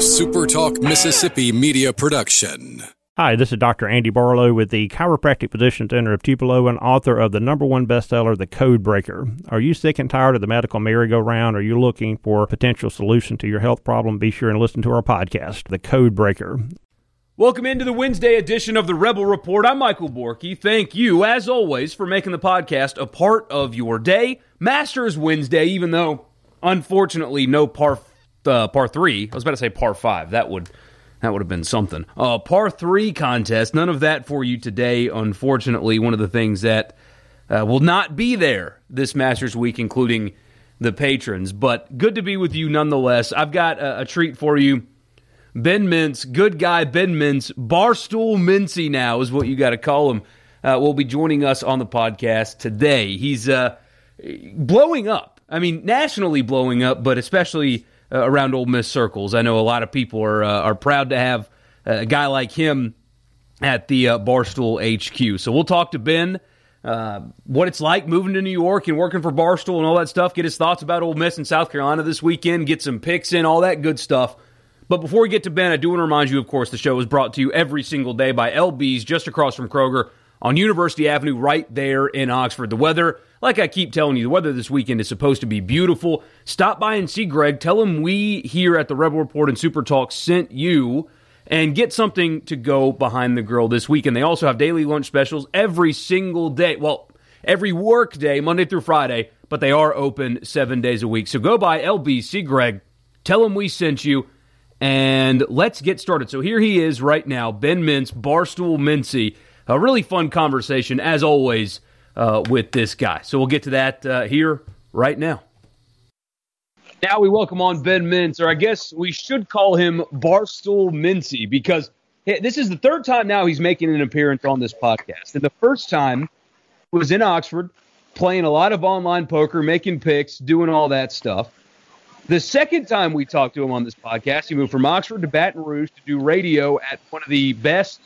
SuperTalk Mississippi media production. Hi, this is Dr. Andy Barlow with the Chiropractic Physician Center of Tupelo and author of the number one bestseller, The Code Breaker. Are you sick and tired of the medical merry-go-round? Are you looking for a potential solution to your health problem? Be sure and listen to our podcast, The Code Breaker. Welcome into the Wednesday edition of the Rebel Report. I'm Michael Borky. Thank you, as always, for making the podcast a part of your day. Masters Wednesday, even though unfortunately no par uh, par three. I was about to say par five. That would that would have been something. Uh, par three contest. None of that for you today. Unfortunately, one of the things that uh, will not be there this Masters week, including the patrons. But good to be with you nonetheless. I've got a, a treat for you. Ben Mintz, good guy Ben Mintz, Barstool Mincy now is what you got to call him. Uh, will be joining us on the podcast today. He's uh, blowing up. I mean, nationally blowing up, but especially uh, around Ole Miss circles. I know a lot of people are uh, are proud to have a guy like him at the uh, Barstool HQ. So we'll talk to Ben. Uh, what it's like moving to New York and working for Barstool and all that stuff. Get his thoughts about Ole Miss and South Carolina this weekend. Get some picks in, all that good stuff. But before we get to Ben, I do want to remind you, of course, the show is brought to you every single day by LB's just across from Kroger on University Avenue, right there in Oxford. The weather like I keep telling you, the weather this weekend is supposed to be beautiful. Stop by and see Greg. Tell him we here at the Rebel Report and Super Talk sent you and get something to go behind the grill this weekend. They also have daily lunch specials every single day. Well, every work day, Monday through Friday, but they are open seven days a week. So go by LB, see Greg, tell him we sent you, and let's get started. So here he is right now, Ben Mintz, Barstool Mincy. A really fun conversation, as always uh, with this guy. So we'll get to that uh, here right now. Now we welcome on Ben Mintz, or I guess we should call him Barstool Mincy, because this is the third time now he's making an appearance on this podcast. And the first time was in Oxford, playing a lot of online poker, making picks, doing all that stuff. The second time we talked to him on this podcast, he moved from Oxford to Baton Rouge to do radio at one of the best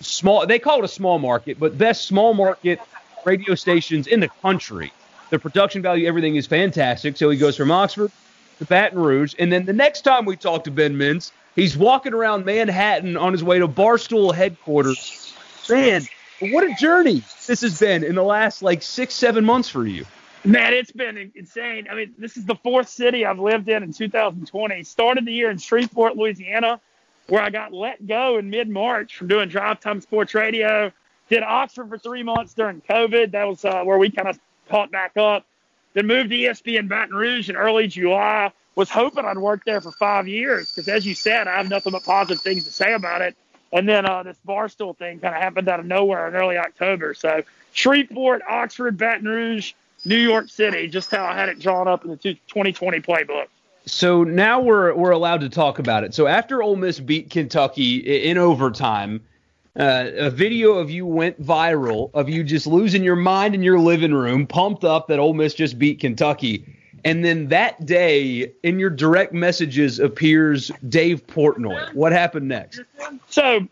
small, they call it a small market, but best small market radio stations in the country. The production value, everything is fantastic. So he goes from Oxford to Baton Rouge. And then the next time we talk to Ben Mintz, he's walking around Manhattan on his way to Barstool headquarters. Man, what a journey this has been in the last like six, seven months for you. Man, it's been insane. I mean, this is the fourth city I've lived in in 2020. Started the year in Shreveport, Louisiana, where I got let go in mid March from doing drive time sports radio did Oxford for three months during COVID. That was uh, where we kind of caught back up. Then moved to ESPN Baton Rouge in early July. Was hoping I'd work there for five years because, as you said, I have nothing but positive things to say about it. And then uh, this barstool thing kind of happened out of nowhere in early October. So Shreveport, Oxford, Baton Rouge, New York City, just how I had it drawn up in the 2020 playbook. So now we're we're allowed to talk about it. So after Ole Miss beat Kentucky in overtime uh, a video of you went viral of you just losing your mind in your living room, pumped up that Ole Miss just beat Kentucky. And then that day, in your direct messages, appears Dave Portnoy. What happened next? So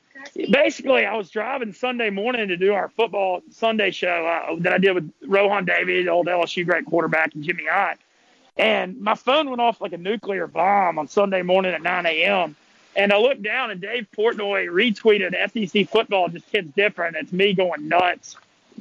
basically, I was driving Sunday morning to do our football Sunday show uh, that I did with Rohan the old LSU great quarterback, and Jimmy Ott. And my phone went off like a nuclear bomb on Sunday morning at 9 a.m. And I looked down and Dave Portnoy retweeted SEC football just hits different. It's me going nuts,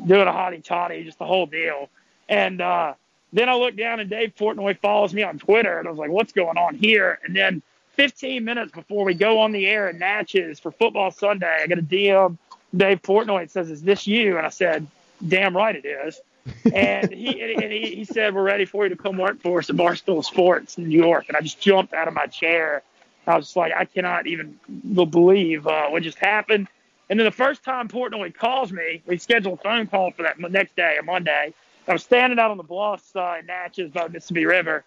doing a hotty toddy, just the whole deal. And uh, then I looked down and Dave Portnoy follows me on Twitter and I was like, what's going on here? And then 15 minutes before we go on the air in Natchez for Football Sunday, I got a DM Dave Portnoy. Says, "Is this you?" And I said, "Damn right it is." And he and he, he said, "We're ready for you to come work for us at Barstool Sports in New York." And I just jumped out of my chair I was like, I cannot even believe uh, what just happened. And then the first time Portnoy calls me, we scheduled a phone call for that next day, a Monday. I was standing out on the bluffs uh, in Natchez by Mississippi River,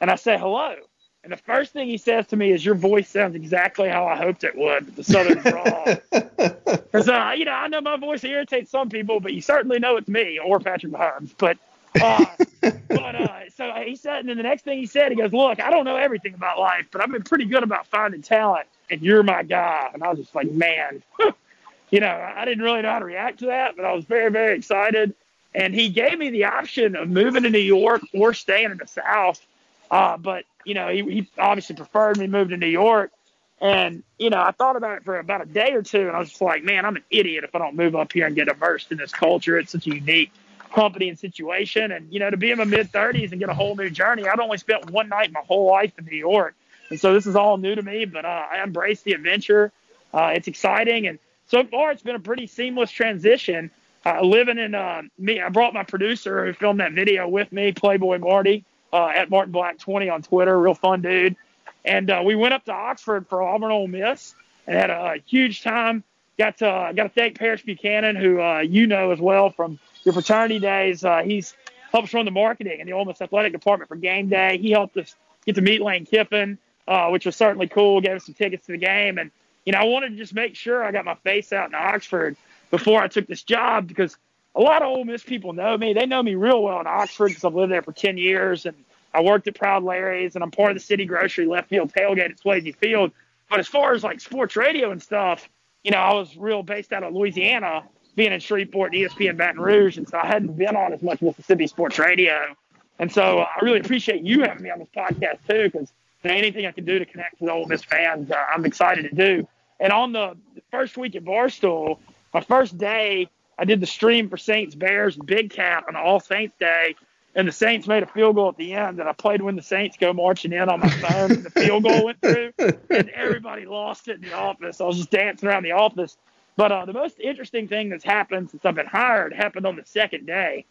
and I say hello. And the first thing he says to me is, "Your voice sounds exactly how I hoped it would, the Southern drawl." Because uh, you know, I know my voice irritates some people, but you certainly know it's me or Patrick Mahomes. But uh, but uh, so he said, and then the next thing he said, he goes, "Look, I don't know everything about life, but I've been pretty good about finding talent, and you're my guy." And I was just like, "Man, you know, I didn't really know how to react to that, but I was very, very excited." And he gave me the option of moving to New York or staying in the South. Uh, but you know, he, he obviously preferred me move to New York. And, you know, I thought about it for about a day or two, and I was just like, man, I'm an idiot if I don't move up here and get immersed in this culture. It's such a unique company and situation. And, you know, to be in my mid 30s and get a whole new journey, I'd only spent one night my whole life in New York. And so this is all new to me, but uh, I embrace the adventure. Uh, it's exciting. And so far, it's been a pretty seamless transition. Uh, living in uh, me, I brought my producer who filmed that video with me, Playboy Marty, uh, at Martin Black 20 on Twitter. Real fun dude. And uh, we went up to Oxford for Auburn Ole Miss and had a, a huge time. Got to got to thank Parrish Buchanan, who you know as well from your fraternity days. he's helps run the marketing in the Ole Miss athletic department for game day. He helped us get to meet Lane Kiffin uh, which was certainly cool. Gave us some tickets to the game, and you know I wanted to just make sure I got my face out in Oxford before I took this job because a lot of Ole Miss people know me. They know me real well in Oxford because I've lived there for ten years, and I worked at Proud Larry's, and I'm part of the City Grocery left field tailgate at Swayze Field. But as far as like sports radio and stuff, you know, I was real based out of Louisiana, being in Shreveport, ESPN Baton Rouge, and so I hadn't been on as much Mississippi sports radio. And so I really appreciate you having me on this podcast too, because anything I can do to connect with Ole Miss fans, uh, I'm excited to do. And on the first week at Barstool, my first day, I did the stream for Saints Bears Big Cat on All Saints Day, and the Saints made a field goal at the end, and I played when the Saints go marching in on my phone, and the field goal went through, and everybody lost it in the office. I was just dancing around the office. But uh, the most interesting thing that's happened since I've been hired happened on the second day,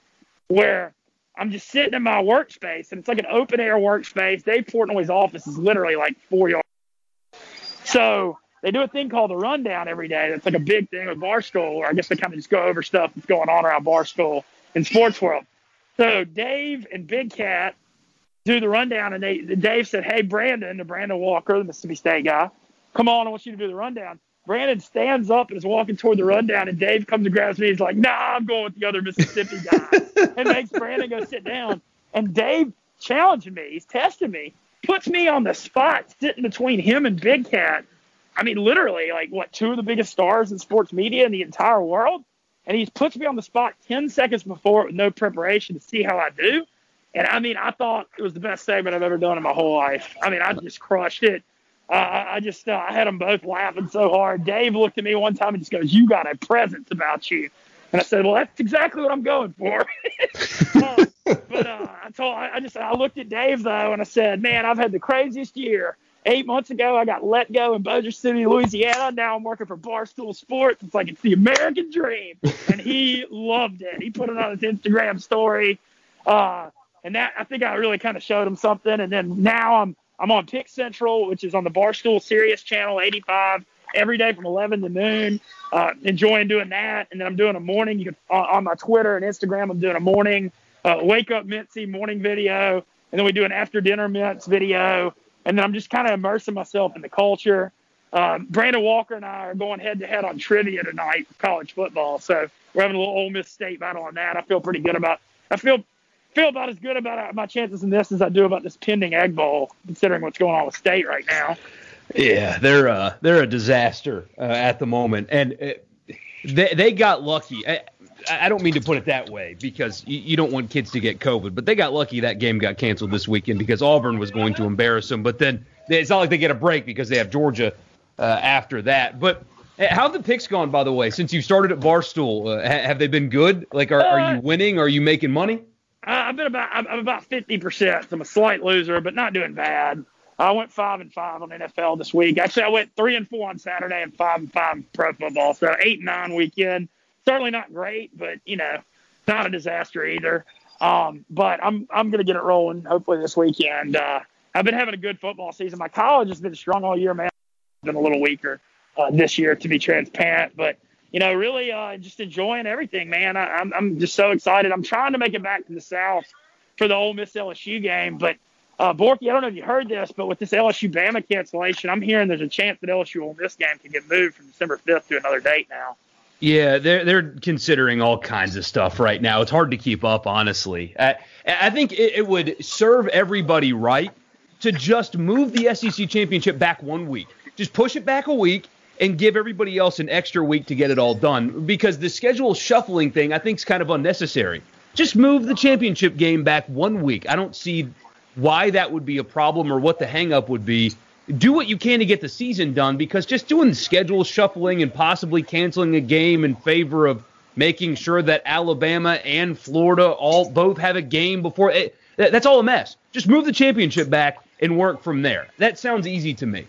where I'm just sitting in my workspace, and it's like an open air workspace. Dave Portnoy's office is literally like four yards. So they do a thing called the rundown every day. That's like a big thing with Barstool, or I guess they kind of just go over stuff that's going on around Barstool in sports world. So Dave and Big Cat do the rundown, and they Dave said, "Hey, Brandon, the Brandon Walker, the Mississippi State guy, come on, I want you to do the rundown." Brandon stands up and is walking toward the rundown, and Dave comes and grabs me. He's like, "Nah, I'm going with the other Mississippi guy," and makes Brandon go sit down. And Dave challenging me, he's testing me, puts me on the spot, sitting between him and Big Cat. I mean, literally, like what two of the biggest stars in sports media in the entire world, and he puts me on the spot ten seconds before with no preparation to see how I do. And I mean, I thought it was the best segment I've ever done in my whole life. I mean, I just crushed it. Uh, I just uh, I had them both laughing so hard. Dave looked at me one time and just goes, "You got a presence about you," and I said, "Well, that's exactly what I'm going for." uh, but uh, I told I just I looked at Dave though and I said, "Man, I've had the craziest year." Eight months ago, I got let go in Bossier City, Louisiana. Now I'm working for Barstool Sports. It's like it's the American dream, and he loved it. He put it on his Instagram story, uh, and that I think I really kind of showed him something. And then now I'm I'm on Pick Central, which is on the Barstool Sirius channel 85 every day from 11 to noon. Uh, enjoying doing that, and then I'm doing a morning. You can on, on my Twitter and Instagram. I'm doing a morning uh, wake up Mincy morning video, and then we do an after dinner Mints video, and then I'm just kind of immersing myself in the culture. Um, Brandon Walker and I are going head to head on trivia tonight college football, so we're having a little Ole Miss State battle on that. I feel pretty good about. I feel feel about as good about my chances in this as I do about this pending Egg Bowl, considering what's going on with State right now. Yeah, they're uh, they're a disaster uh, at the moment, and uh, they they got lucky. I, I, don't mean to put it that way because you, you, don't want kids to get COVID, but they got lucky that game got canceled this weekend because Auburn was going to embarrass them. But then it's not like they get a break because they have Georgia uh, after that. But how have the picks gone, by the way, since you started at Barstool? Uh, have they been good? Like, are, are you uh, winning? Are you making money? I've been about I'm about fifty percent. I'm a slight loser, but not doing bad. I went five and five on NFL this week. Actually, I went three and four on Saturday and five and five pro football. So eight and nine weekend. Certainly not great, but you know, not a disaster either. Um, but I'm I'm gonna get it rolling hopefully this weekend. Uh, I've been having a good football season. My college has been strong all year, man. Been a little weaker uh, this year to be transparent, but you know, really uh, just enjoying everything, man. I, I'm, I'm just so excited. I'm trying to make it back to the South for the Ole Miss LSU game, but uh, Borky, I don't know if you heard this, but with this LSU Bama cancellation, I'm hearing there's a chance that LSU Ole this game can get moved from December 5th to another date now. Yeah, they're they're considering all kinds of stuff right now. It's hard to keep up, honestly. I, I think it, it would serve everybody right to just move the SEC championship back one week. Just push it back a week and give everybody else an extra week to get it all done because the schedule shuffling thing I think is kind of unnecessary. Just move the championship game back one week. I don't see why that would be a problem or what the hangup would be. do what you can to get the season done because just doing schedule shuffling and possibly canceling a game in favor of making sure that Alabama and Florida all both have a game before it, that's all a mess. Just move the championship back and work from there. That sounds easy to me.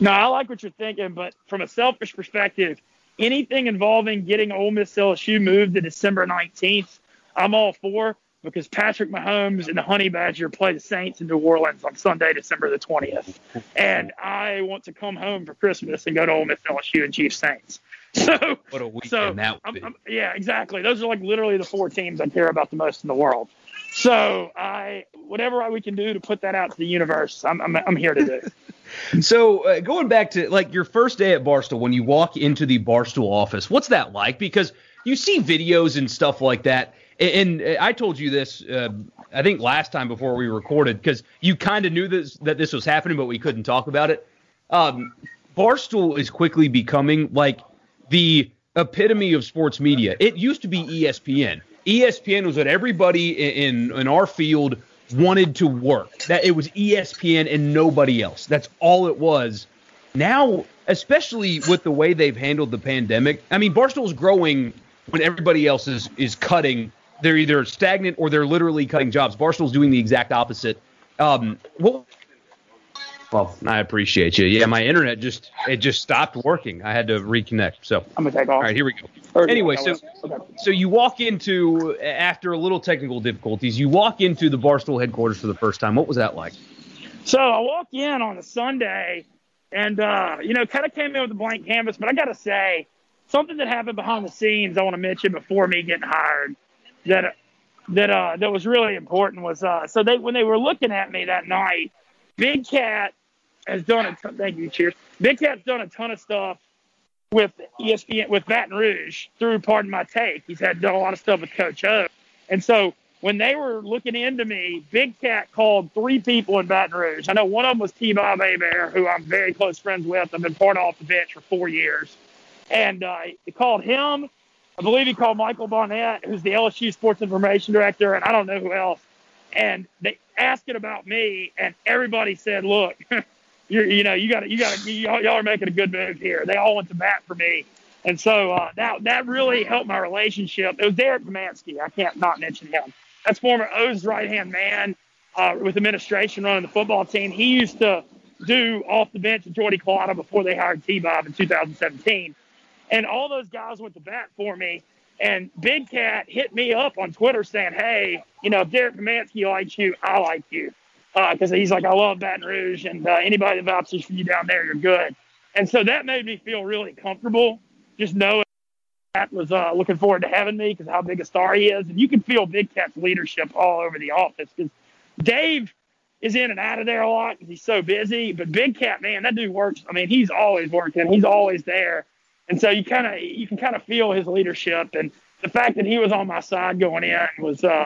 No, I like what you're thinking, but from a selfish perspective, anything involving getting Ole Miss LSU moved to December 19th, I'm all for because Patrick Mahomes and the Honey Badger play the Saints in New Orleans on Sunday, December the 20th. And I want to come home for Christmas and go to Ole Miss LSU and Chiefs Saints. So, what a weekend so that would be. I'm, I'm, yeah, exactly. Those are like literally the four teams I care about the most in the world. So I, whatever we can do to put that out to the universe, I'm, I'm, I'm here to do. so uh, going back to like your first day at Barstool, when you walk into the Barstool office, what's that like? Because you see videos and stuff like that. And, and I told you this, uh, I think last time before we recorded, because you kind of knew this, that this was happening, but we couldn't talk about it. Um, Barstool is quickly becoming like the epitome of sports media. It used to be ESPN. ESPN was what everybody in in our field wanted to work. That it was ESPN and nobody else. That's all it was. Now, especially with the way they've handled the pandemic, I mean, Barstool's growing when everybody else is is cutting. They're either stagnant or they're literally cutting jobs. Barstool's doing the exact opposite. Um, well, well, I appreciate you. Yeah, my internet just it just stopped working. I had to reconnect. So I'm gonna take off. All right, here we go. Anyway, so so you walk into after a little technical difficulties, you walk into the Barstool headquarters for the first time. What was that like? So I walk in on a Sunday, and uh, you know, kind of came in with a blank canvas. But I gotta say, something that happened behind the scenes I want to mention before me getting hired that that uh, that was really important was uh, so they when they were looking at me that night, Big Cat has done a ton, thank you, cheers. Big Cat's done a ton of stuff with ESPN with Baton Rouge through Pardon My Take. He's had done a lot of stuff with Coach O, and so when they were looking into me, Big Cat called three people in Baton Rouge. I know one of them was T. Bob Hebert, who I'm very close friends with. I've been part off the bench for four years, and uh, he called him. I believe he called Michael Bonnette, who's the LSU Sports Information Director, and I don't know who else. And they asked it about me, and everybody said, "Look." you're, you know, you got you got y'all, y'all are making a good move here. They all went to bat for me, and so uh, that that really helped my relationship. It was Derek Ponamsky. I can't not mention him. That's former O's right hand man uh, with administration running the football team. He used to do off the bench with Jordy Culotta before they hired T Bob in 2017, and all those guys went to bat for me. And Big Cat hit me up on Twitter saying, "Hey, you know, if Derek Ponamsky likes you, I like you." because uh, he's like, I love Baton Rouge, and uh, anybody that vouches for you down there, you're good. And so that made me feel really comfortable, just knowing that was uh, looking forward to having me because how big a star he is, and you can feel Big Cat's leadership all over the office because Dave is in and out of there a lot because he's so busy. But Big Cat, man, that dude works. I mean, he's always working. He's always there, and so you kind of you can kind of feel his leadership and the fact that he was on my side going in was uh,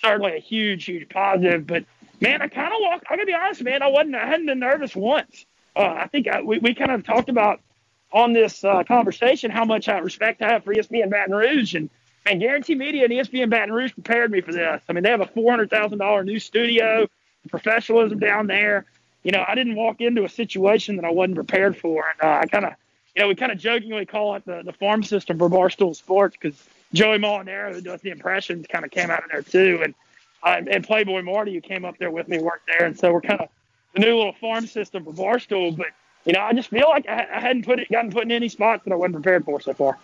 certainly a huge, huge positive. But man, I kind of walked. I'm gonna be honest, man. I wasn't. I hadn't been nervous once. Uh, I think I, we we kind of talked about on this uh, conversation how much I respect I have for ESPN Baton Rouge and and Guaranty Media and ESPN Baton Rouge prepared me for this. I mean, they have a four hundred thousand dollar new studio, professionalism down there. You know, I didn't walk into a situation that I wasn't prepared for, and uh, I kind of, you know, we kind of jokingly call it the the farm system for Barstool Sports because Joey Mulinaro, who does the impressions, kind of came out of there too, and uh, and Playboy Marty, who came up there with me, worked there, and so we're kind of the new little farm system for Barstool. But you know, I just feel like I, I hadn't put it, gotten put in any spots that I wasn't prepared for so far.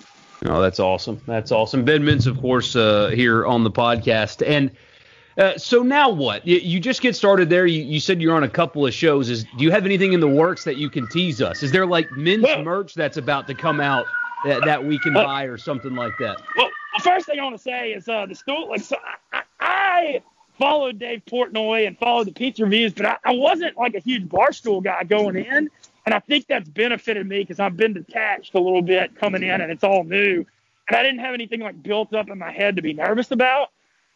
Oh, that's awesome. That's awesome. Ben Mintz, of course, uh, here on the podcast. And uh, so now what? You, you, just get started there. You, you, said you're on a couple of shows. Is do you have anything in the works that you can tease us? Is there like men's well, merch that's about to come out that, that we can well, buy or something like that? Well, the first thing I want to say is uh, the stool. Like, so I, I followed Dave Portnoy and followed the pizza reviews, but I, I wasn't like a huge barstool guy going in. And I think that's benefited me because I've been detached a little bit coming in and it's all new. And I didn't have anything like built up in my head to be nervous about.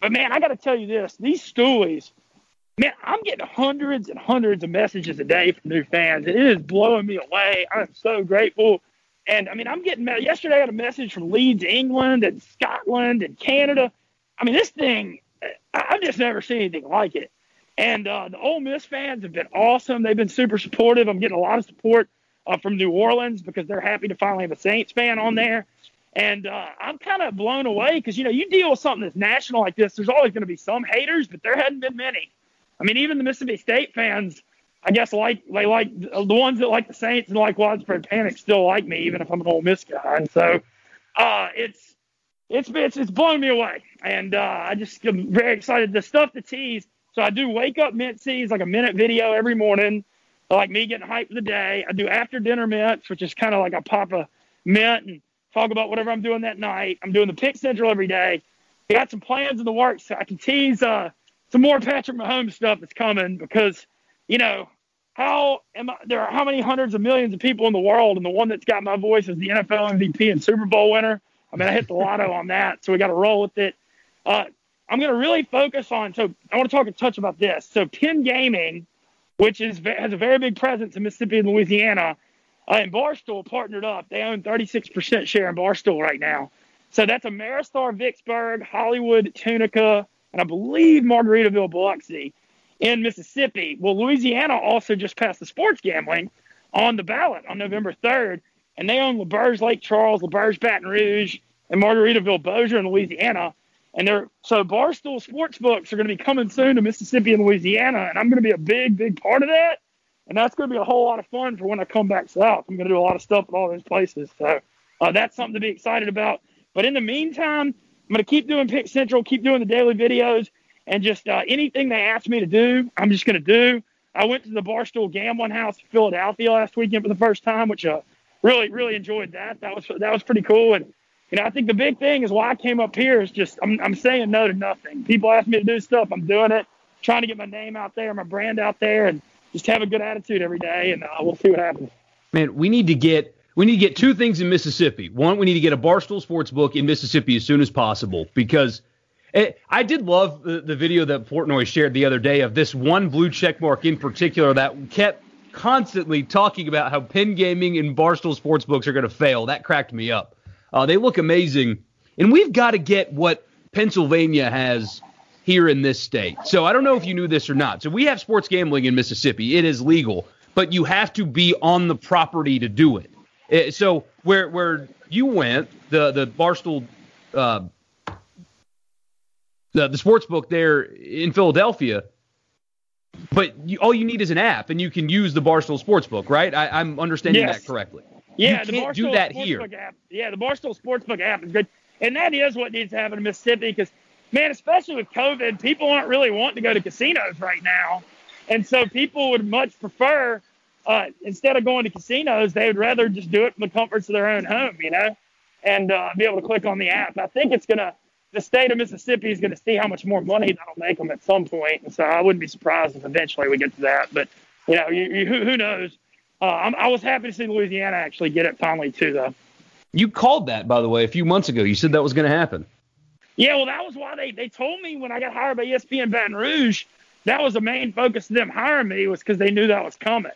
But man, I got to tell you this these stoolies, man, I'm getting hundreds and hundreds of messages a day from new fans. And it is blowing me away. I'm so grateful. And I mean, I'm getting yesterday. I got a message from Leeds, England, and Scotland, and Canada. I mean, this thing, I've just never seen anything like it. And uh, the Ole Miss fans have been awesome. They've been super supportive. I'm getting a lot of support uh, from New Orleans because they're happy to finally have a Saints fan on there. And uh, I'm kind of blown away because, you know, you deal with something that's national like this, there's always going to be some haters, but there hadn't been many. I mean, even the Mississippi State fans, I guess, like they like the ones that like the Saints and like widespread panic still like me, even if I'm an Ole Miss guy. And so uh, it's it's it's it's blown me away, and uh, I just am very excited. The stuff to tease. So I do wake up mintsies like a minute video every morning, like me getting hyped for the day. I do after dinner mints, which is kind of like I pop a mint and talk about whatever I'm doing that night. I'm doing the Pick Central every day. I got some plans in the works. So I can tease uh, some more Patrick Mahomes stuff that's coming because, you know, how am I, there are how many hundreds of millions of people in the world, and the one that's got my voice is the NFL MVP and Super Bowl winner. I mean, I hit the lotto on that, so we got to roll with it. Uh, I'm going to really focus on. So I want to talk a touch about this. So Penn Gaming, which is has a very big presence in Mississippi and Louisiana, uh, and Barstool partnered up. They own 36% share in Barstool right now. So that's Ameristar Vicksburg, Hollywood, Tunica, and I believe Margaritaville, Biloxi in Mississippi. Well, Louisiana also just passed the sports gambling on the ballot on November 3rd, and they own L'Auberge Lake Charles, L'Auberge Baton Rouge, and Margaritaville Bossier in Louisiana. And they're so Barstool sports books are going to be coming soon to Mississippi and Louisiana, and I'm going to be a big, big part of that. And that's going to be a whole lot of fun for when I come back south. I'm going to do a lot of stuff at all those places. So uh, that's something to be excited about. But in the meantime, I'm going to keep doing Pick Central, keep doing the daily videos, and just uh, anything they ask me to do, I'm just going to do. I went to the Barstool Gambling House in Philadelphia last weekend for the first time, which uh, really, really enjoyed that. That was that was pretty cool. And you know, I think the big thing is why I came up here is just I'm I'm saying no to nothing. People ask me to do stuff, I'm doing it, trying to get my name out there, my brand out there, and just have a good attitude every day, and uh, we'll see what happens. Man, we need to get we need to get two things in Mississippi. One, we need to get a Barstool Sports book in Mississippi as soon as possible because it, I did love the, the video that Portnoy shared the other day of this one blue check mark in particular that kept constantly talking about how Penn Gaming and Barstool Sports books are going to fail. That cracked me up. Uh, they look amazing, and we've got to get what Pennsylvania has here in this state. So I don't know if you knew this or not. So we have sports gambling in Mississippi. It is legal, but you have to be on the property to do it. Uh, so where where you went, the the Barstool, uh, the the sports book there in Philadelphia. But you, all you need is an app, and you can use the Barstool Sportsbook, right? I, am understanding yes. that correctly. Yeah, you the can't Barstool do that Sportsbook here. App. Yeah, the Barstool Sportsbook app is good, and that is what needs to happen in Mississippi because man, especially with COVID, people aren't really wanting to go to casinos right now. And so people would much prefer, uh, instead of going to casinos, they would rather just do it from the comforts of their own home, you know, and uh, be able to click on the app. I think it's going to, the state of Mississippi is going to see how much more money that'll make them at some point. And so I wouldn't be surprised if eventually we get to that. But, you know, you, you, who, who knows? Uh, I was happy to see Louisiana actually get it finally, too, though. You called that, by the way, a few months ago. You said that was going to happen. Yeah, well, that was why they, they told me when I got hired by ESPN Baton Rouge, that was the main focus of them hiring me was because they knew that was coming,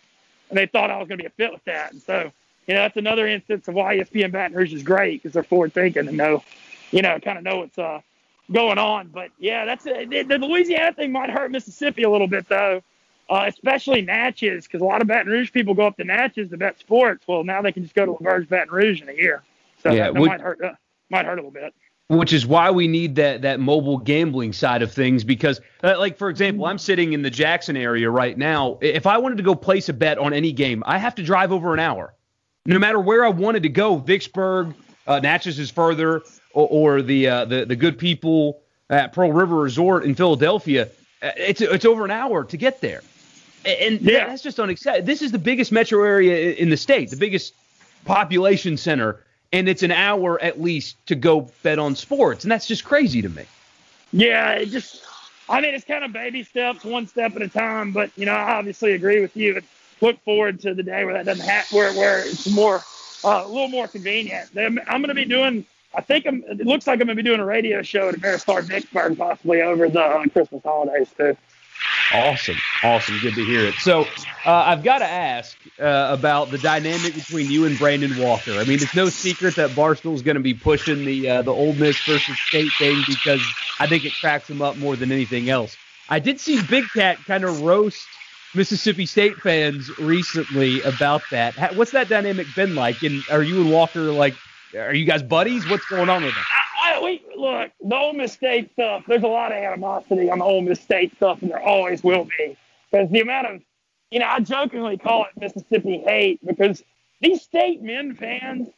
and they thought I was going to be a fit with that. And so, you know, that's another instance of why ESPN Baton Rouge is great because they're forward thinking and know, you know, kind of know what's uh, going on. But yeah, that's uh, the, the Louisiana thing might hurt Mississippi a little bit though, uh, especially Natchez because a lot of Baton Rouge people go up to Natchez to bet sports. Well, now they can just go to L'Auberge Baton Rouge in a year, so Yeah, that, that would- might hurt. Uh, might hurt a little bit. Which is why we need that that mobile gambling side of things because uh, like for example i'm sitting in the jackson area right now. If i wanted to go place a bet on any game i have to drive over an hour. No matter where i wanted to go vicksburg uh, natchez is further or, or the, uh, the the good people at pearl river resort in philadelphia uh, it's it's over an hour to get there. And Yeah. that's just unacceptable this is the biggest metro area in the state the biggest population center and it's an hour at least to go bet on sports and that's just crazy to me Yeah, it just, I mean, it's kind of baby steps, one step at a time. But you know, I obviously agree with you. And look forward to the day where that doesn't happen, where where it's more, uh, a little more convenient. I'm going to be doing. I think I'm, it looks like I'm going to be doing a radio show at Ameristar Vicksburg possibly over the uh, Christmas holidays too. Awesome awesome good to hear it so uh, i've got to ask uh, about the dynamic between you and brandon walker i mean it's no secret that barstool's going to be pushing the uh, the ole miss versus state thing because i think it cracks him up more than anything else I did see Big Cat kind of roast Mississippi State fans recently about that. What's that dynamic been like? And are you and Walker like, are you guys buddies? What's going on with that? I, we, look, the Ole Miss State stuff. There's a lot of animosity on the Ole Miss State stuff, and there always will be because the amount of, you know, I jokingly call it Mississippi hate because these state men fans.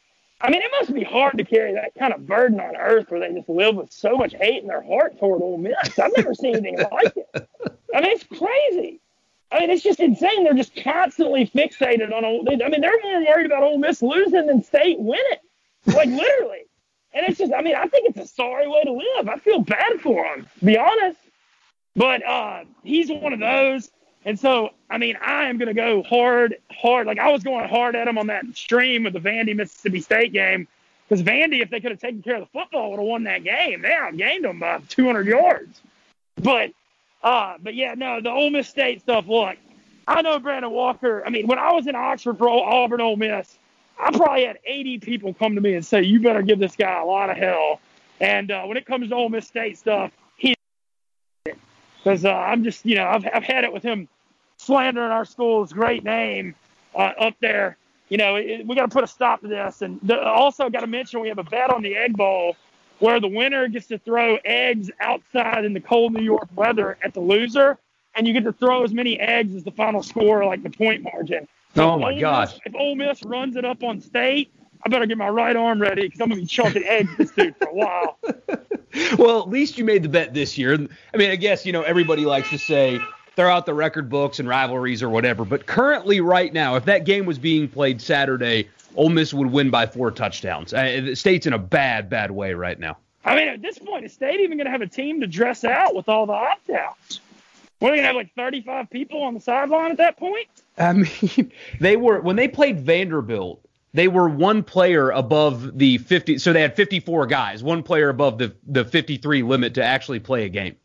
I mean, it must be hard to carry that kind of burden on earth where they just live with so much hate in their heart toward Ole Miss. I've never seen anything like it. I mean, it's crazy. I mean, it's just insane. They're just constantly fixated on Ole. I mean, they're more worried about Ole Miss losing than State winning, like literally. And it's just, I mean, I think it's a sorry way to live. I feel bad for him, to be honest. But uh, he's one of those. And so, I mean, I am going to go hard, hard. Like I was going hard at him on that stream with the Vandy Mississippi State game because Vandy, if they could have taken care of the football, would have won that game. They outgained them by 200 yards. But, uh, but yeah, no, the Ole Miss State stuff. Look, I know Brandon Walker. I mean, when I was in Oxford for Auburn Ole Miss, I probably had 80 people come to me and say, "You better give this guy a lot of hell." And uh, when it comes to Ole Miss State stuff, he because uh, I'm just, you know, I've, I've had it with him slandering our school's great name uh, up there. You know, it, we got to put a stop to this. And the, also got to mention we have a bet on the Egg Bowl where the winner gets to throw eggs outside in the cold New York weather at the loser, and you get to throw as many eggs as the final score, like the point margin. Oh my Ole gosh! Miss, if Ole Miss runs it up on state, I better get my right arm ready because I'm gonna be chucking eggs at this dude for a while. well, at least you made the bet this year. I mean, I guess you know everybody likes to say throw out the record books and rivalries or whatever, but currently, right now, if that game was being played Saturday, Ole Miss would win by four touchdowns. Uh, the state's in a bad, bad way right now. I mean, at this point, is state even going to have a team to dress out with all the opt-outs? We're going to have like 35 people on the sideline at that point. I mean, they were when they played Vanderbilt. They were one player above the 50, so they had 54 guys, one player above the the 53 limit to actually play a game.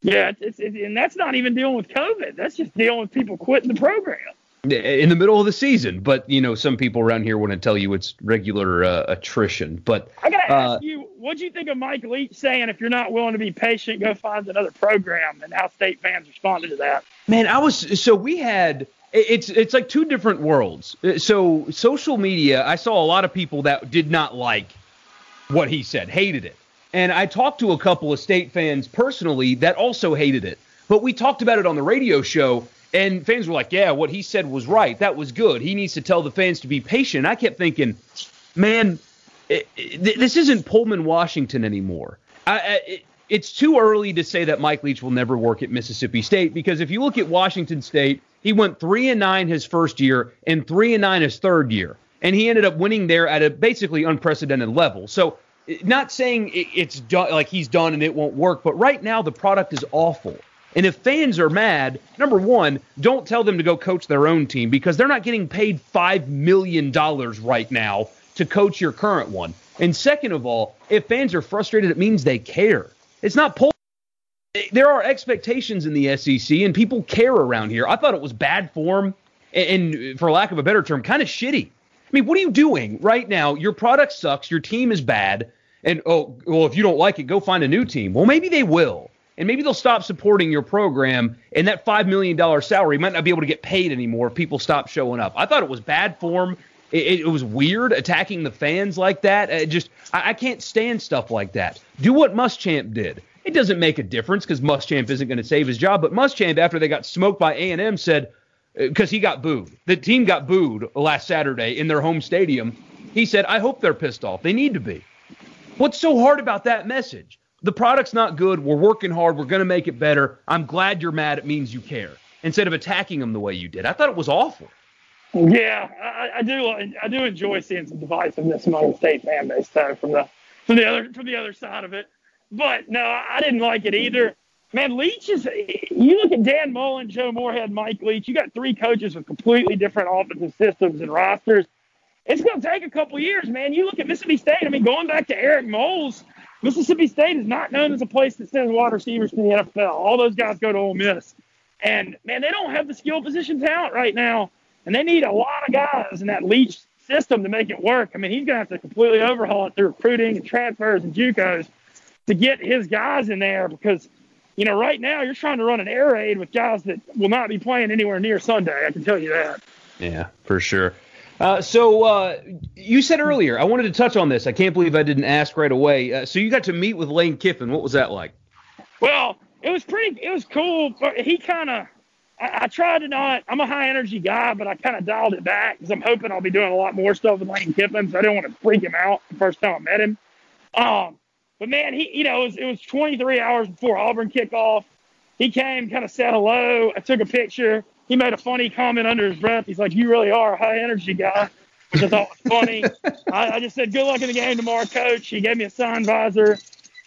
Yeah, it's, it's, and that's not even dealing with COVID. That's just dealing with people quitting the program in the middle of the season. But you know, some people around here want to tell you it's regular uh, attrition. But I gotta uh, ask you, what do you think of Mike Leach saying, "If you're not willing to be patient, go find another program"? And how state fans responded to that? Man, I was so we had. It's it's like two different worlds. Uh, so social media, I saw a lot of people that did not like what he said, hated it. And I talked to a couple of state fans personally that also hated it. But we talked about it on the radio show, and fans were like, yeah, what he said was right. That was good. He needs to tell the fans to be patient. I kept thinking, man, it, it, this isn't Pullman, Washington anymore. I, I, it's too early to say that Mike Leach will never work at Mississippi State because if you look at Washington State, he went three and nine his first year and three and nine his third year, and he ended up winning there at a basically unprecedented level. So, not saying it's done like he's done and it won't work, but right now the product is awful. And if fans are mad, number one, don't tell them to go coach their own team because they're not getting paid $5 million right now to coach your current one. And second of all, if fans are frustrated, it means they care. It's not pull. There are expectations in the SEC, and people care around here. I thought it was bad form, and for lack of a better term, kind of shitty. I mean, what are you doing right now? Your product sucks. Your team is bad. And oh, well, if you don't like it, go find a new team. Well, maybe they will and maybe they'll stop supporting your program, and that $5 million salary might not be able to get paid anymore if people stop showing up. I thought it was bad form. It, it was weird attacking the fans like that. It just I, I can't stand stuff like that. Do what Muschamp did. It doesn't make a difference because Muschamp isn't going to save his job. But Muschamp, after they got smoked by A&M, said because uh, he got booed. The team got booed last Saturday in their home stadium. He said, "I hope they're pissed off. They need to be." What's so hard about that message? the product's not good. We're working hard. We're going to make it better. I'm glad you're mad. It means you care. Instead of attacking them the way you did, I thought it was awful. Yeah, I, I do. I do enjoy seeing some divisiveness among the state fan base, though, from the from the other from the other side of it. But no, I didn't like it either. Man, Leach is. You look at Dan Mullen, Joe Moorhead, Mike Leach. You got three coaches with completely different offensive systems and rosters. It's going to take a couple years, man. You look at Mississippi State. I mean, going back to Eric Moulds, Mississippi State is not known as a place that sends wide receivers to the NFL. All those guys go to Ole Miss. And, man, they don't have the skill position talent right now. And they need a lot of guys in that Leach system to make it work. I mean, he's going to have to completely overhaul it through recruiting and transfers and JUCOs to get his guys in there because you know, right now you're trying to run an air raid with guys that will not be playing anywhere near Sunday. I can tell you that. Yeah, for sure. Uh, so uh, you said earlier, I wanted to touch on this. I can't believe I didn't ask right away. Uh, so you got to meet with Lane Kiffin. What was that like? Well, it was pretty. It was cool. He kind of. I, I tried to not. I'm a high energy guy, but I kind of dialed it back because I'm hoping I'll be doing a lot more stuff with Lane Kiffin. So I didn't want to freak him out the first time I met him. Um, but man, he, you know, it was, it was 23 hours before Auburn kickoff. He came, kind of said hello. I took a picture he made a funny comment under his breath. He's like, "You really are a high energy guy," which I thought was funny. I, I, just said, "Good luck in the game tomorrow, coach." He gave me a sign visor.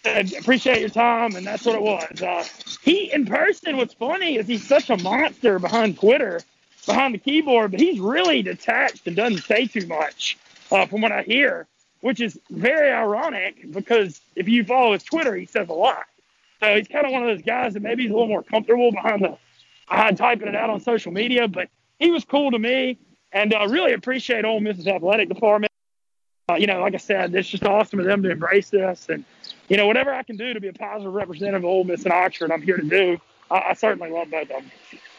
Said, "Appreciate your time," and that's what it was. Uh, he in person. What's funny is he's such a monster behind Twitter, behind the keyboard, but he's really detached and doesn't say too much, uh, from what I hear, which is very ironic because if you follow his Twitter, he says a lot. So he's kind of one of those guys that maybe he's a little more comfortable behind the uh, typing it out on social media. But he was cool to me, and I uh, really appreciate Ole Miss's athletic department. Uh, you know, like I said, it's just awesome of them to embrace this, and you know, whatever I can do to be a positive representative of Ole Miss and Oxford, I'm here to do. I, I certainly love both of them.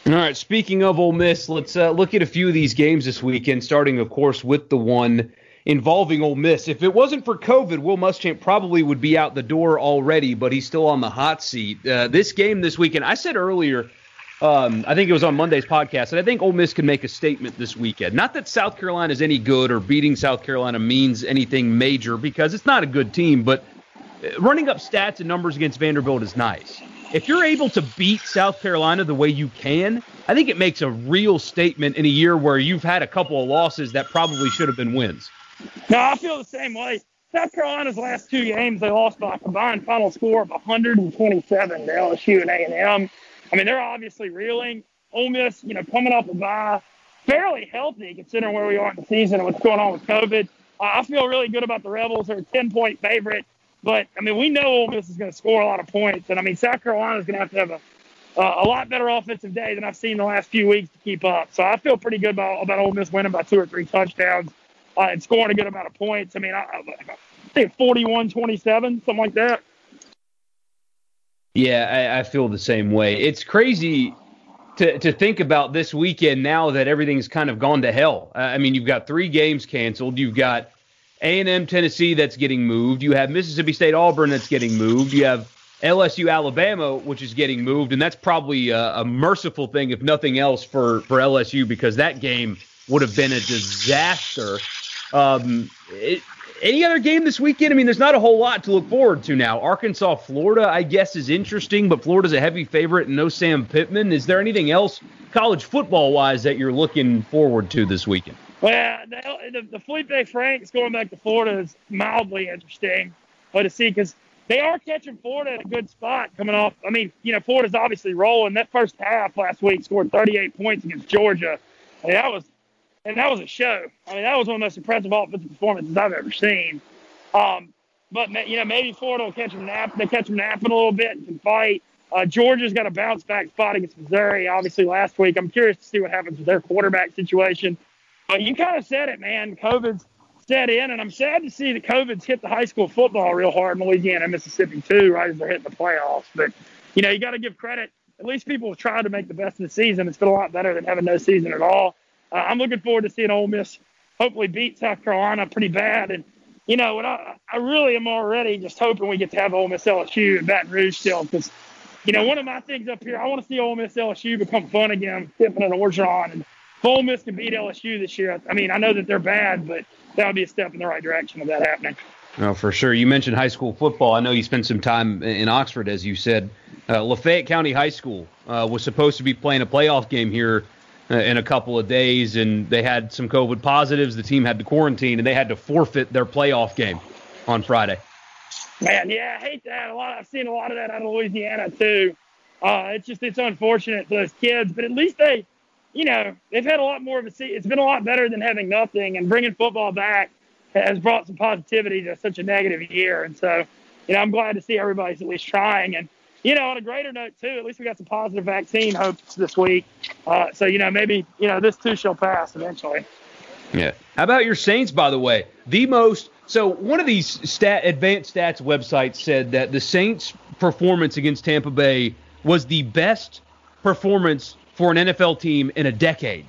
All right. Speaking of Ole Miss, let's uh, look at a few of these games this weekend. Starting, of course, with the one involving Ole Miss. If it wasn't for COVID, Will Muschamp probably would be out the door already, but he's still on the hot seat. Uh, this game this weekend, I said earlier um, I think it was on Monday's podcast, and I think Ole Miss can make a statement this weekend. Not that South Carolina is any good or beating South Carolina means anything major because it's not a good team, but uh, running up stats and numbers against Vanderbilt is nice. If you're able to beat South Carolina the way you can, I think it makes a real statement in a year where you've had a couple of losses that probably should have been wins. No, I feel the same way. South Carolina's last two games, they lost by a combined final score of 127 to LSU and A&M. I mean, they're obviously reeling. Ole Miss, you know, coming off a bye, fairly healthy considering where we are in the season and what's going on with COVID. Uh, I feel really good about the Rebels. They're a 10 point favorite. But, I mean, we know Ole Miss is going to score a lot of points. And, I mean, South Carolina is going to have to have a, uh, a lot better offensive day than I've seen the last few weeks to keep up. So I feel pretty good about, about Ole Miss winning by two or three touchdowns uh, and scoring a good amount of points. I mean, I, I think 41 27, something like that. Yeah, I, I feel the same way. It's crazy to, to think about this weekend now that everything's kind of gone to hell. I mean, you've got three games canceled. You've got A&M Tennessee that's getting moved. You have Mississippi State Auburn that's getting moved. You have LSU Alabama which is getting moved, and that's probably a, a merciful thing if nothing else for for LSU because that game would have been a disaster. Um, it, any other game this weekend? I mean, there's not a whole lot to look forward to now. Arkansas, Florida, I guess, is interesting, but Florida's a heavy favorite and no Sam Pittman. Is there anything else college football wise that you're looking forward to this weekend? Well, the, the, the Feleipe Franks going back to Florida is mildly interesting, but to see because they are catching Florida at a good spot coming off. I mean, you know, Florida's obviously rolling. That first half last week scored 38 points against Georgia. I mean, that was and that was a show. I mean, that was one of the most impressive offensive performances I've ever seen. Um, but you know, maybe Florida will catch them nap. They catch them napping a little bit and can fight. Uh, Georgia's got a bounce back spot against Missouri. Obviously, last week. I'm curious to see what happens with their quarterback situation. But you kind of said it, man. COVID's set in, and I'm sad to see that COVID's hit the high school football real hard in Louisiana and Mississippi too, right as they're hitting the playoffs. But you know, you got to give credit. At least people have tried to make the best of the season. It's been a lot better than having no season at all uh, I'm looking forward to seeing Ole Miss hopefully beat South Carolina pretty bad. And you know, what I, I really am already just hoping we get to have Ole Miss LSU in Baton Rouge still because you know one of my things up here I want to see Ole Miss LSU become fun again, Kiffin and Orgeron. And if Ole Miss can beat LSU this year, I mean I know that they're bad, but that would be a step in the right direction of that happening. Oh, for sure. You mentioned high school football. I know you spent some time in Oxford, as you said. Uh, Lafayette County High School uh, was supposed to be playing a playoff game here in a couple of days, and they had some COVID positives. The team had to quarantine, and they had to forfeit their playoff game on Friday. Man, yeah, I hate that. A lot. I've seen a lot of that out of Louisiana too. Uh, it's just it's unfortunate for those kids, but at least they, you know, they've had a lot more of a season. It's been a lot better than having nothing, and bringing football back has brought some positivity to such a negative year. And so, you know, I'm glad to see everybody's at least trying. And you know, on a greater note too, at least we got some positive vaccine hopes this week. Uh, so you know, maybe you know this too shall pass eventually. Yeah. How about your Saints, by the way? The most. So one of these stat advanced stats websites said that the Saints' performance against Tampa Bay was the best performance for an NFL team in a decade?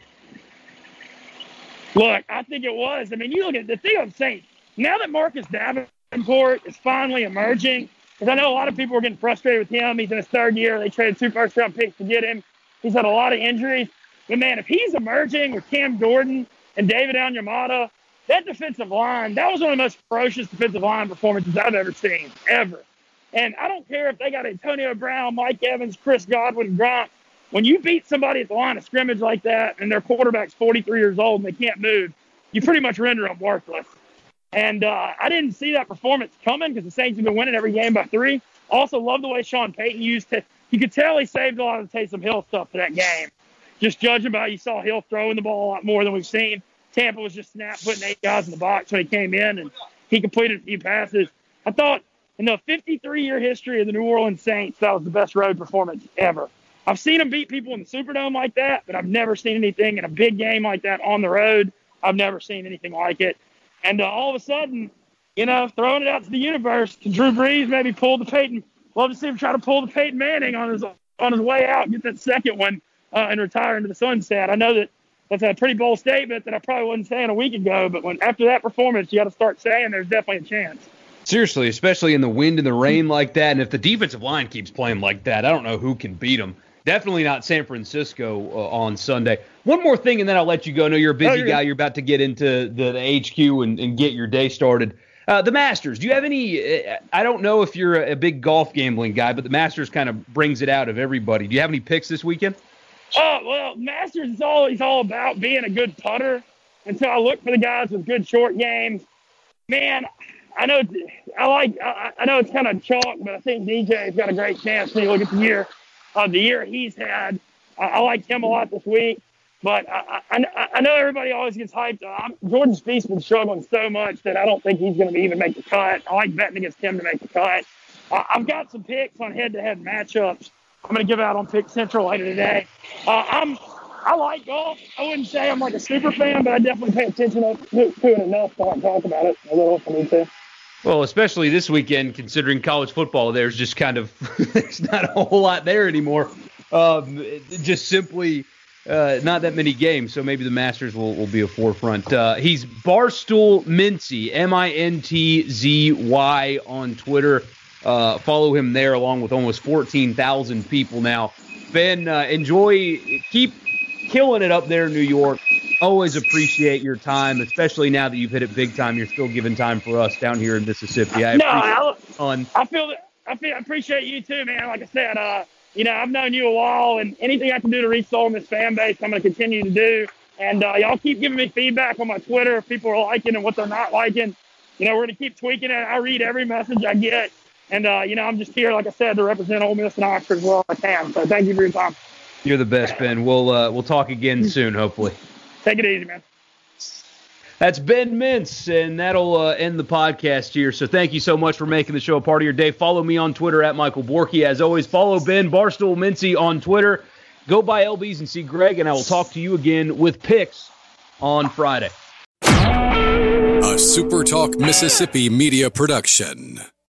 Look, I think it was. I mean, you look at the thing I'm saying. Now that Marcus Davenport is finally emerging, because I know a lot of people are getting frustrated with him. He's in his third year. They traded two first round picks to get him. He's had a lot of injuries. But man, if he's emerging with Cam Jordan and David Onyemata, that defensive line, that was one of the most ferocious defensive line performances I've ever seen, ever. And I don't care if they got Antonio Brown, Mike Evans, Chris Godwin, Gronk. When you beat somebody at the line of scrimmage like that and their quarterback's 43 years old and they can't move, you pretty much render them worthless. And uh, I didn't see that performance coming because the Saints have been winning every game by three. Also, love the way Sean Payton used to. You could tell he saved a lot of the Taysom Hill stuff for that game. Just judging by you saw Hill throwing the ball a lot more than we've seen. Tampa was just snap putting eight guys in the box when he came in, and he completed a few passes. I thought in the 53 year history of the New Orleans Saints, that was the best road performance ever. I've seen them beat people in the Superdome like that, but I've never seen anything in a big game like that on the road. I've never seen anything like it. And uh, all of a sudden, you know, throwing it out to the universe, Drew Brees maybe pull the Peyton. Love to see him try to pull the Peyton Manning on his on his way out, get that second one, uh, and retire into the sunset. I know that that's a pretty bold statement that I probably wasn't saying a week ago, but when after that performance, you got to start saying there's definitely a chance. Seriously, especially in the wind and the rain like that, and if the defensive line keeps playing like that, I don't know who can beat them. Definitely not San Francisco uh, on Sunday. One more thing, and then I'll let you go. I know you're a busy oh, you're guy. You're about to get into the, the HQ and, and, get your day started. Uh, the Masters. Do you have any? Uh, I don't know if you're a, a big golf gambling guy, but the Masters kind of brings it out of everybody. Do you have any picks this weekend? Oh well, Masters is always all about being a good putter, and so I look for the guys with good short games. Man, I know I like I, I know it's kind of chalk, but I think DJ's got a great chance when you look at the year of the year he's had. I, I like him a lot this week, but I, I, I know everybody always gets hyped. I'm, Jordan Spieth's been struggling so much that I don't think he's going to even make the cut. I like betting against him to make the cut. I, I've got some picks on head-to-head matchups. I'm going to give out on Pick Central later today. Uh, I'm I like golf. I wouldn't say I'm like a super fan, but I definitely pay attention to, to it enough to talk about it a little for me too. Well, especially this weekend, considering college football, there's just kind of there's not a whole lot there anymore. Um, just simply uh, not that many games, so maybe the Masters will, will be a forefront. Uh, he's Barstool Mintzy, M I N T Z Y on Twitter. Uh, follow him there, along with almost 14,000 people now. Ben, uh, enjoy, keep killing it up there in New York always appreciate your time, especially now that you've hit it big time. You're still giving time for us down here in Mississippi. I no, I, I feel that I feel I appreciate you too, man. Like I said, uh, you know, I've known you a while, and anything I can do to reach soul in this fan base, I'm going to continue to do. And uh, y'all keep giving me feedback on my Twitter if people are liking and what they're not liking. You know, we're going to keep tweaking it. I read every message I get. And, uh, you know, I'm just here, like I said, to represent Ole Miss and Oxford as well as I can. So thank you for your time. You're the best, Ben. We'll uh, we'll talk again soon, hopefully. Take it easy, man. That's Ben Mintz, and that'll uh, end the podcast here. So thank you so much for making the show a part of your day. Follow me on Twitter at Michael Borky. As always, follow Ben Barstool Mintzy on Twitter. Go buy LBs and see Greg, and I will talk to you again with picks on Friday. A SuperTalk Mississippi media production.